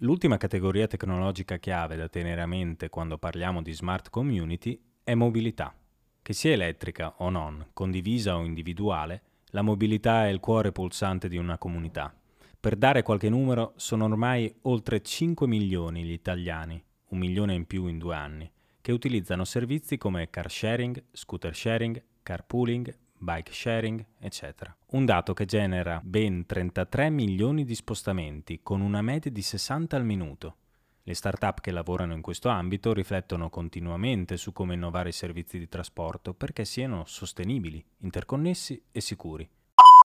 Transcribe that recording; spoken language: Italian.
L'ultima categoria tecnologica chiave da tenere a mente quando parliamo di smart community è mobilità. Che sia elettrica o non, condivisa o individuale, la mobilità è il cuore pulsante di una comunità. Per dare qualche numero, sono ormai oltre 5 milioni gli italiani, un milione in più in due anni, che utilizzano servizi come car sharing, scooter sharing, carpooling, bike sharing, eccetera. Un dato che genera ben 33 milioni di spostamenti, con una media di 60 al minuto. Le start-up che lavorano in questo ambito riflettono continuamente su come innovare i servizi di trasporto perché siano sostenibili, interconnessi e sicuri.